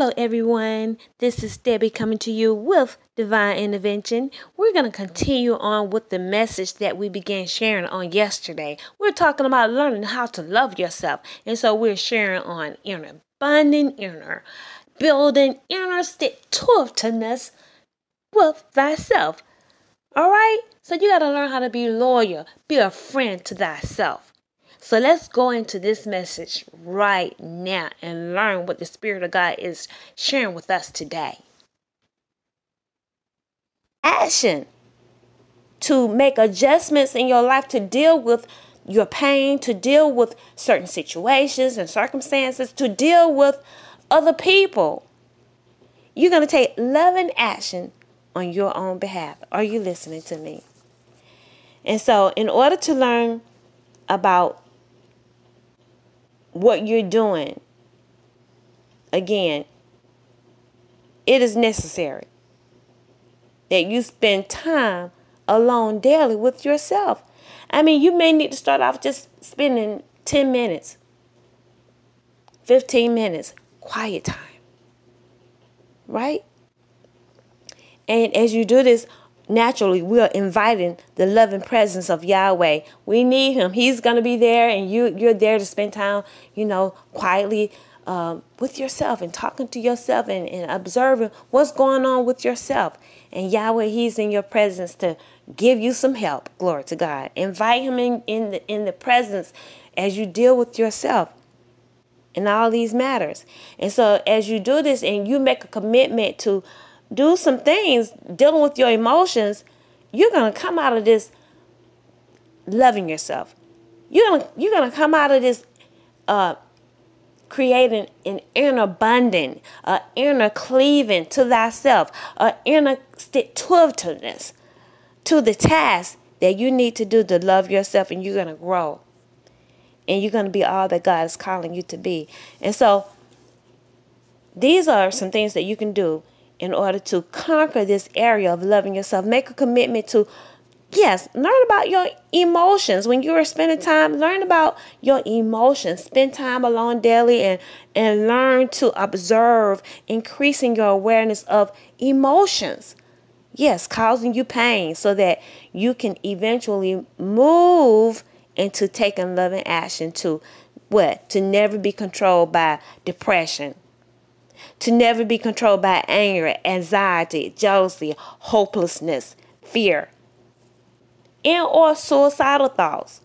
Hello, everyone. This is Debbie coming to you with Divine Intervention. We're going to continue on with the message that we began sharing on yesterday. We're talking about learning how to love yourself. And so we're sharing on inner bonding, inner building, inner stick toughness with thyself. All right? So you got to learn how to be loyal, be a friend to thyself. So let's go into this message right now and learn what the Spirit of God is sharing with us today. Action to make adjustments in your life to deal with your pain, to deal with certain situations and circumstances, to deal with other people. You're going to take loving action on your own behalf. Are you listening to me? And so, in order to learn about what you're doing, again, it is necessary that you spend time alone daily with yourself. I mean, you may need to start off just spending 10 minutes, 15 minutes, quiet time, right? And as you do this, naturally we are inviting the loving presence of Yahweh. We need him. He's going to be there and you you're there to spend time, you know, quietly um, with yourself and talking to yourself and, and observing what's going on with yourself. And Yahweh, he's in your presence to give you some help. Glory to God. Invite him in, in the in the presence as you deal with yourself in all these matters. And so as you do this and you make a commitment to do some things dealing with your emotions, you're gonna come out of this loving yourself. You're gonna you're gonna come out of this uh, creating an inner bonding, an inner cleaving to thyself, an inner stick to to the task that you need to do to love yourself, and you're gonna grow, and you're gonna be all that God is calling you to be. And so, these are some things that you can do in order to conquer this area of loving yourself. Make a commitment to, yes, learn about your emotions. When you are spending time, learn about your emotions. Spend time alone daily and, and learn to observe, increasing your awareness of emotions. Yes, causing you pain so that you can eventually move into taking loving action to what? To never be controlled by depression to never be controlled by anger, anxiety, jealousy, hopelessness, fear, and or suicidal thoughts.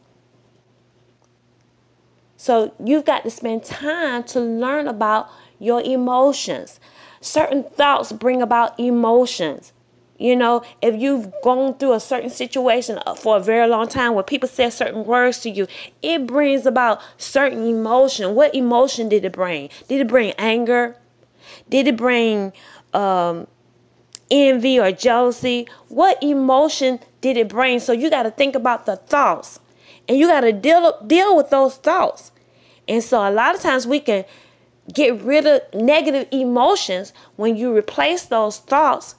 So you've got to spend time to learn about your emotions. Certain thoughts bring about emotions. You know, if you've gone through a certain situation for a very long time where people said certain words to you, it brings about certain emotion. What emotion did it bring? Did it bring anger? Did it bring um, envy or jealousy? What emotion did it bring? So you got to think about the thoughts, and you got to deal deal with those thoughts. And so a lot of times we can get rid of negative emotions when you replace those thoughts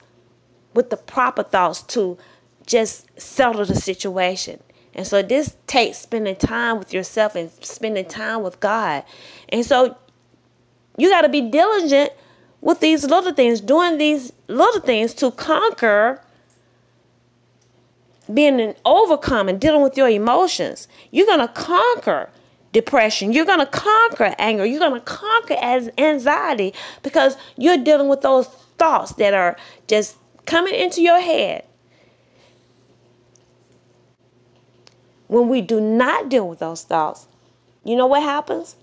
with the proper thoughts to just settle the situation. And so this takes spending time with yourself and spending time with God. And so you got to be diligent with these little things, doing these little things to conquer being an overcome and dealing with your emotions. You're going to conquer depression. You're going to conquer anger. You're going to conquer as anxiety because you're dealing with those thoughts that are just coming into your head. When we do not deal with those thoughts, you know what happens?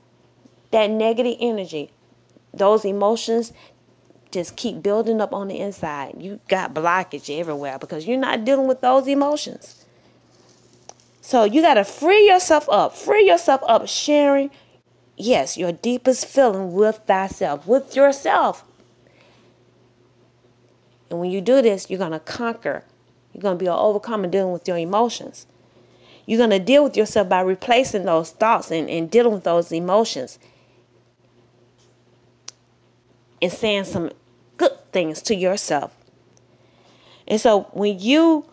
That negative energy, those emotions just keep building up on the inside. You got blockage everywhere because you're not dealing with those emotions. So you got to free yourself up. Free yourself up sharing, yes, your deepest feeling with thyself, with yourself. And when you do this, you're going to conquer. You're going to be an overcomer dealing with your emotions. You're going to deal with yourself by replacing those thoughts and, and dealing with those emotions and saying some good things to yourself. And so when you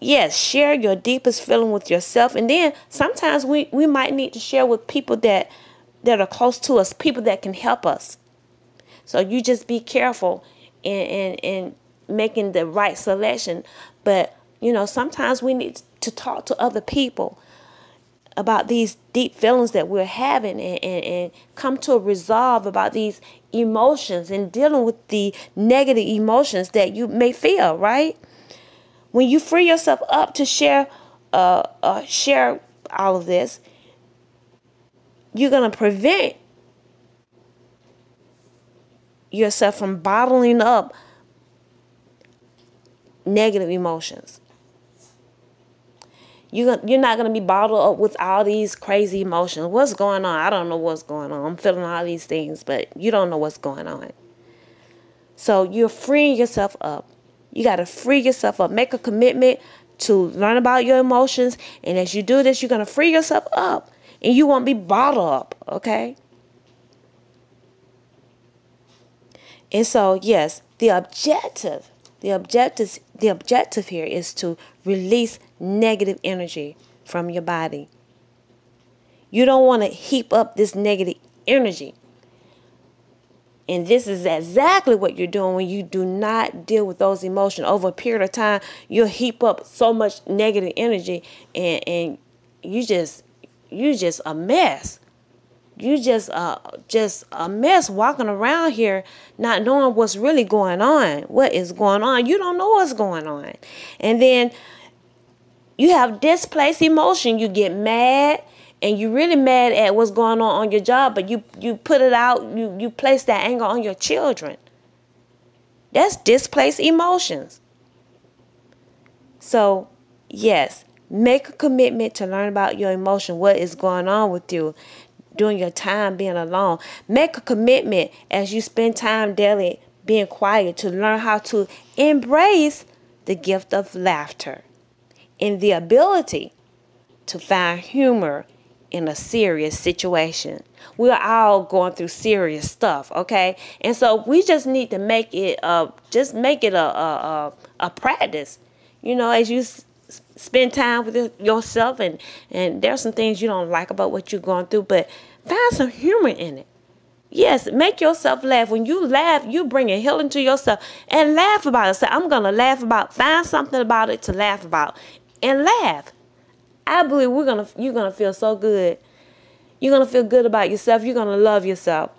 yes, share your deepest feeling with yourself. And then sometimes we, we might need to share with people that that are close to us, people that can help us. So you just be careful in, in, in making the right selection. But you know, sometimes we need to talk to other people about these deep feelings that we're having and, and, and come to a resolve about these emotions and dealing with the negative emotions that you may feel, right? When you free yourself up to share uh, uh share all of this, you're going to prevent yourself from bottling up negative emotions. You you're not gonna be bottled up with all these crazy emotions. What's going on? I don't know what's going on. I'm feeling all these things, but you don't know what's going on. So you're freeing yourself up. You got to free yourself up. Make a commitment to learn about your emotions, and as you do this, you're gonna free yourself up, and you won't be bottled up. Okay. And so, yes, the objective the objective, the objective here is to release negative energy from your body. You don't want to heap up this negative energy. And this is exactly what you're doing when you do not deal with those emotions. Over a period of time, you'll heap up so much negative energy and, and you just you just a mess you just uh just a mess walking around here not knowing what's really going on. What is going on? You don't know what's going on. And then you have displaced emotion. You get mad and you're really mad at what's going on on your job but you you put it out you you place that anger on your children. That's displaced emotions. So yes make a commitment to learn about your emotion. What is going on with you during your time being alone. Make a commitment as you spend time daily being quiet to learn how to embrace the gift of laughter and the ability to find humor in a serious situation. We're all going through serious stuff, okay? And so we just need to make it uh just make it a a a, a practice. You know, as you spend time with yourself and and there's some things you don't like about what you're going through but find some humor in it. Yes make yourself laugh. When you laugh you bring a healing to yourself. And laugh about it. Say i'm gonna laugh about find something about it to laugh about. And laugh. I believe we're gonna you're gonna feel so good. You're gonna feel good about yourself. You're gonna love yourself.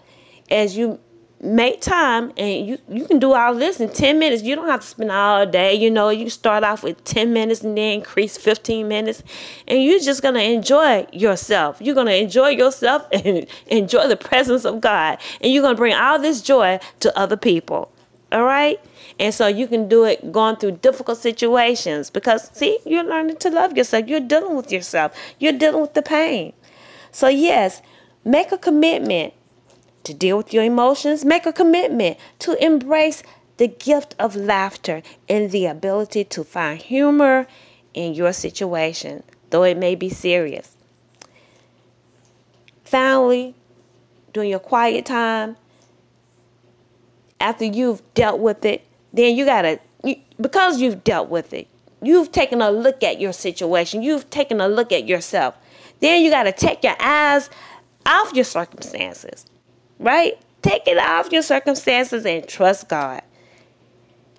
As you make time and you you can do all this in 10 minutes. You don't have to spend all day you know. You start off with 10 minutes and then increase 15 minutes. And you're just going to enjoy yourself. You're going to enjoy yourself and enjoy the presence of god. And you're going to bring all this joy to other people. All right? And so you can do it going through difficult situations because see you're learning to love yourself. You're dealing with yourself. You're dealing with the pain. So yes make a commitment to deal with your emotions, make a commitment to embrace the gift of laughter and the ability to find humor in your situation, though it may be serious. Finally, during your quiet time, after you've dealt with it, then you gotta, you, because you've dealt with it, you've taken a look at your situation, you've taken a look at yourself. Then you gotta take your eyes off your circumstances right? Take it off your circumstances and trust God.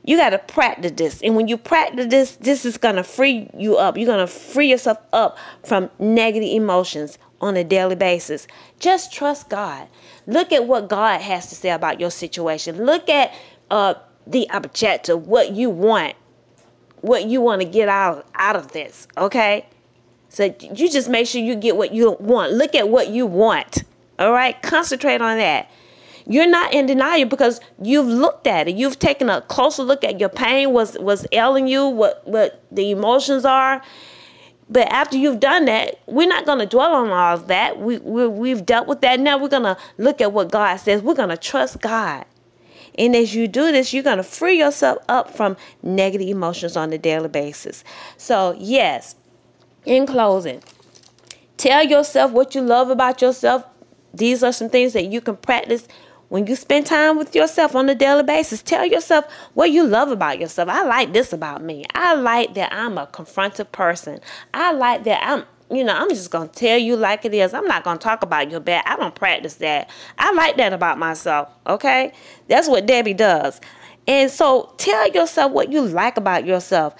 You got to practice this. And when you practice this, this is going to free you up. You're going to free yourself up from negative emotions on a daily basis. Just trust God. Look at what God has to say about your situation. Look at uh, the objective, what you want, what you want to get out out of this. Okay, so you just make sure you get what you want. Look at what you want. All right, concentrate on that. You're not in denial because you've looked at it. You've taken a closer look at your pain, was was ailing you, what what the emotions are. But after you've done that, we're not going to dwell on all of that. We, we we've dealt with that. Now we're going to look at what God says. We're going to trust God. And as you do this, you're going to free yourself up from negative emotions on a daily basis. So, yes, in closing, tell yourself what you love about yourself. These are some things that you can practice when you spend time with yourself on a daily basis. Tell yourself what you love about yourself. I like this about me. I like that I'm a confrontive person. I like that I'm you know, I'm just gonna tell you like it is. I'm not gonna talk about your bad. I don't practice that. I like that about myself. Okay, that's what Debbie does. And so, tell yourself what you like about yourself.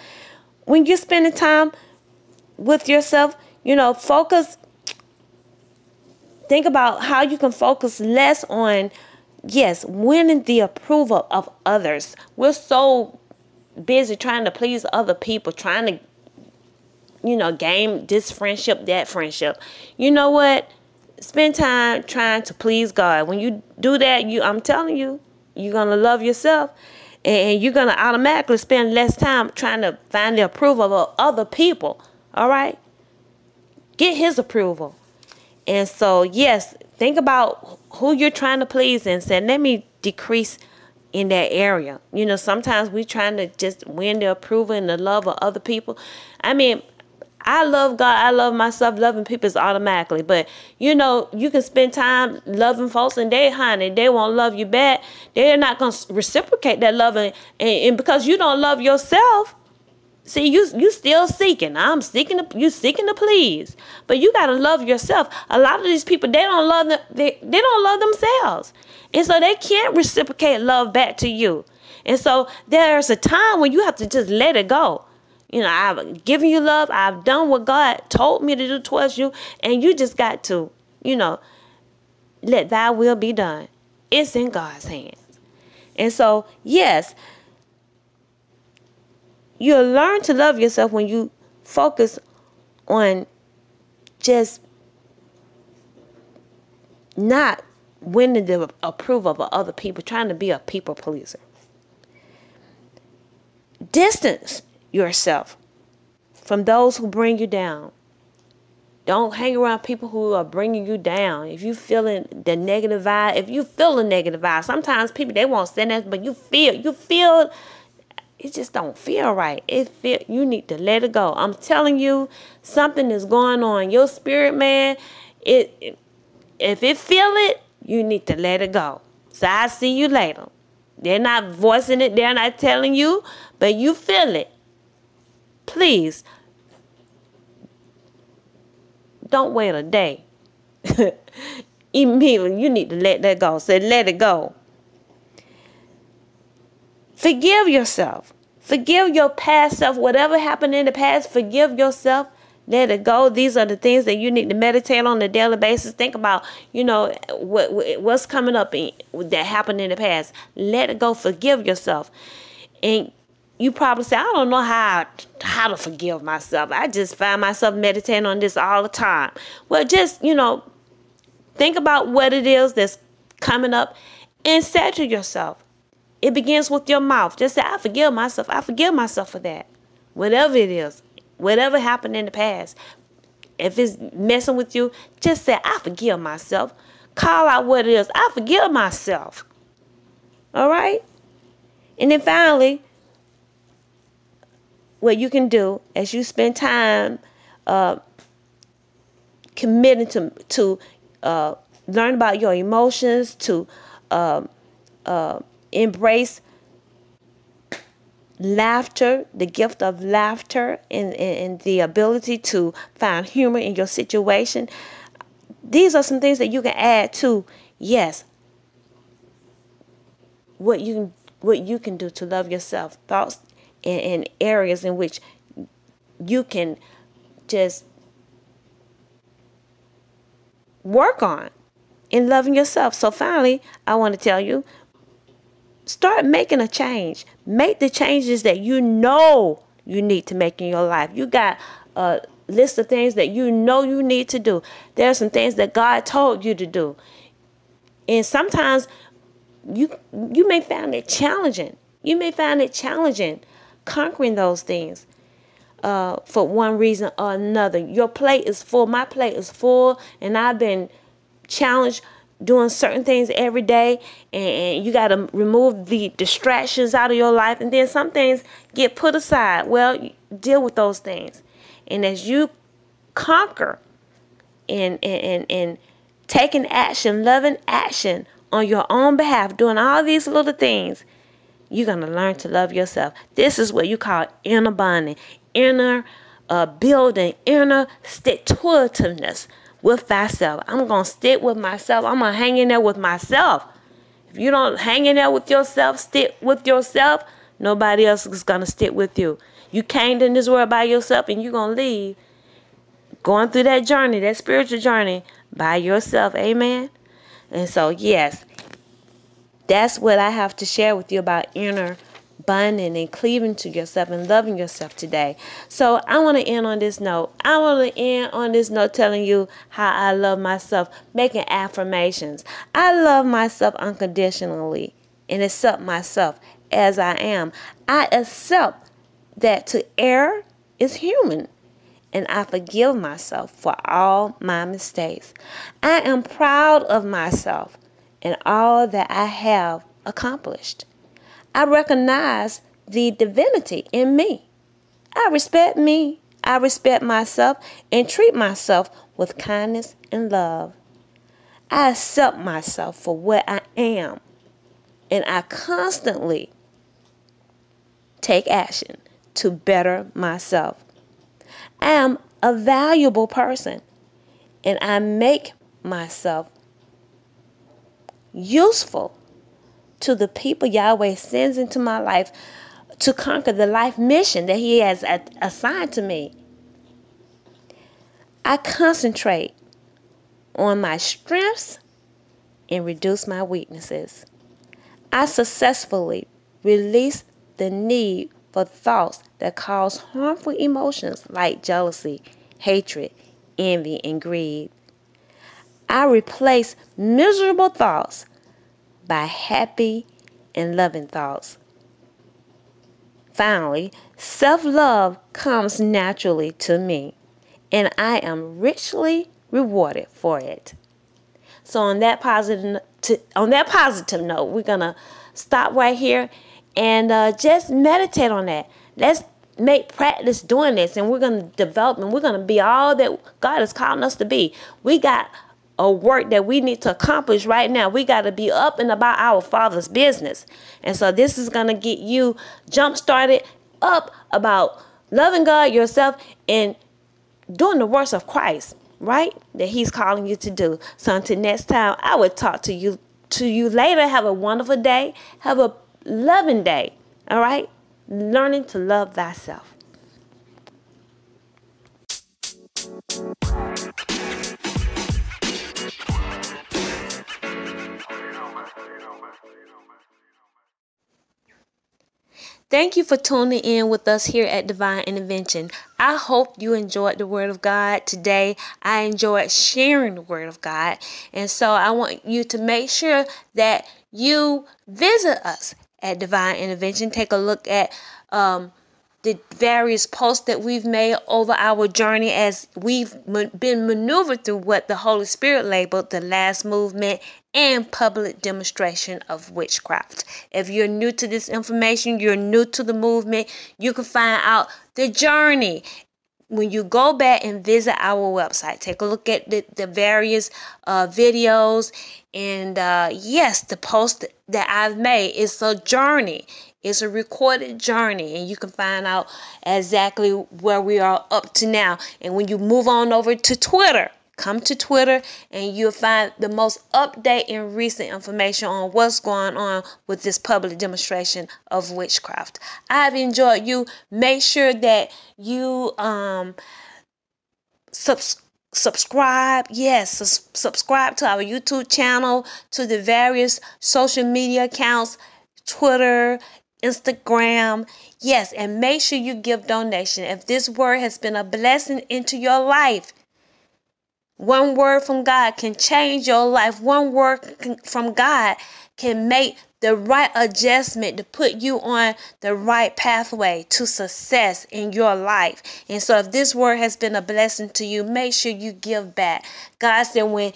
When you're spending time with yourself, you know, focus. Think about how you can focus less on, yes, winning the approval of others. We're so busy trying to please other people, trying to you know, game this friendship, that friendship. You know what? Spend time trying to please God. When you do that, you I'm telling you, you're gonna love yourself and you're gonna automatically spend less time trying to find the approval of other people. All right? Get his approval. And so, yes, think about who you're trying to please and say, let me decrease in that area. You know, sometimes we're trying to just win the approval and the love of other people. I mean, I love God. I love myself. Loving people is automatically. But you know, you can spend time loving folks, and they, honey, they won't love you back. They're not gonna reciprocate that love, and, and because you don't love yourself. See, you you still seeking. I'm seeking to you seeking to please, but you gotta love yourself. A lot of these people they don't love them. They they don't love themselves, and so they can't reciprocate love back to you. And so there's a time when you have to just let it go. You know, I've given you love. I've done what God told me to do towards you. And you just got to, you know, let thy will be done. It's in God's hands. And so, yes, you'll learn to love yourself when you focus on just not winning the approval of other people, trying to be a people pleaser. Distance yourself from those who bring you down. Don't hang around people who are bringing you down. If you feeling the negative vibe, if you feel the negative vibe, sometimes people they won't say that, but you feel you feel it just don't feel right. It feel you need to let it go. I'm telling you, something is going on. Your spirit, man, it, if it feel it, you need to let it go. So I see you later. They're not voicing it, they're not telling you, but you feel it please don't wait a day. Immediately, you need to let that go. Say, let it go. Forgive yourself. Forgive your past self. Whatever happened in the past, forgive yourself. Let it go. These are the things that you need to meditate on a daily basis. Think about, you know, what what's coming up in, that happened in the past. Let it go. Forgive yourself, and you probably say, I don't know how how to forgive myself. I just find myself meditating on this all the time. Well, just, you know, think about what it is that's coming up and say to yourself. It begins with your mouth. Just say, I forgive myself. I forgive myself for that. Whatever it is, whatever happened in the past. If it's messing with you, just say, I forgive myself. Call out what it is. I forgive myself. All right? And then finally, what you can do as you spend time uh, committing to to uh, learn about your emotions, to uh, uh, embrace laughter, the gift of laughter, and, and the ability to find humor in your situation. These are some things that you can add to yes. What you can what you can do to love yourself. Thoughts in, in areas in which you can just work on in loving yourself. So finally, I want to tell you start making a change. Make the changes that you know you need to make in your life. You got a list of things that you know you need to do. There are some things that God told you to do. And sometimes you you may find it challenging. You may find it challenging conquering those things uh, for one reason or another. Your plate is full. My plate is full, and I've been challenged doing certain things every day and you got to remove the distractions out of your life and then some things get put aside. Well deal with those things. And as you conquer and and and, taking action loving action on your own behalf doing all these little things you're going to learn to love yourself. This is what you call inner bonding inner uh, building inner to with thyself. I'm going to stick with myself. I'm going to hang in there with myself. If you don't hang in there with yourself, stick with yourself, nobody else is going to stick with you. You came in this world by yourself and you're going to leave going through that journey, that spiritual journey by yourself. Amen. And so, yes, that's what I have to share with you about inner bonding and cleaving to yourself and loving yourself today. So I want to end on this note. I want to end on this note telling you how I love myself, making affirmations. I love myself unconditionally and accept myself as I am. I accept that to err is human and I forgive myself for all my mistakes. I am proud of myself and all that I have accomplished. I recognize the divinity in me. I respect me. I respect myself and treat myself with kindness and love. I accept myself for what I am. And I constantly take action to better myself. I am a valuable person and I make myself useful to the people Yahweh sends into my life to conquer the life mission that He has assigned to me. I concentrate on my strengths and reduce my weaknesses. I successfully release the need for thoughts that cause harmful emotions like jealousy, hatred, envy, and greed. I replace miserable thoughts by happy and loving thoughts. Finally, self love comes naturally to me, and I am richly rewarded for it. So on that positive on that positive note, we're gonna stop right here and uh, just meditate on that. Let's make practice doing this, and we're gonna develop, and we're gonna be all that God is calling us to be. We got a work that we need to accomplish right now. We got to be up and about our Father's business. And so this is going to get you jump started up about loving God, yourself, and doing the works of Christ, right? That He's calling you to do. So until next time, I will talk to you to you later. Have a wonderful day. Have a loving day. All right? Learning to love thyself. Thank you for tuning in with us here at Divine Intervention. I hope you enjoyed the Word of God today. I enjoyed sharing the Word of God. And so I want you to make sure that you visit us at Divine Intervention. Take a look at um, the various posts that we've made over our journey as we've been maneuvered through what the Holy Spirit labeled the last movement and public demonstration of witchcraft. If you're new to this information, you're new to the movement, you can find out the journey when you go back and visit our website, take a look at the, the various uh, videos. And uh, yes, the post that I've made is a journey. It's a recorded journey, and you can find out exactly where we are up to now. And when you move on over to Twitter, come to Twitter and you'll find the most update and recent information on what's going on with this public demonstration of witchcraft. I've enjoyed you. Make sure that you um subscribe subscribe yes subscribe to our youtube channel to the various social media accounts Twitter, Instagram. Yes, and make sure you give donation. If this word has been a blessing into your life, one word from God can change your life. One word from God can make the right adjustment to put you on the right pathway to success in your life. And so, if this word has been a blessing to you, make sure you give back. God said, when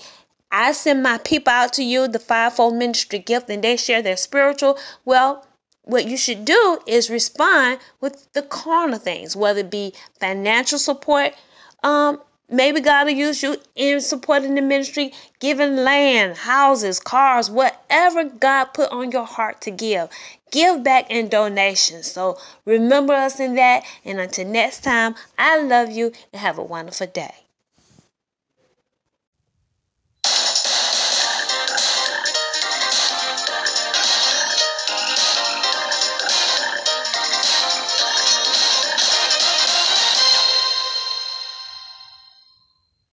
I send my people out to you, the fivefold ministry gift, and they share their spiritual, well, what you should do is respond with the carnal things, whether it be financial support, um, Maybe God will use you in supporting the ministry, giving land, houses, cars, whatever God put on your heart to give. Give back in donations. So remember us in that. And until next time, I love you and have a wonderful day.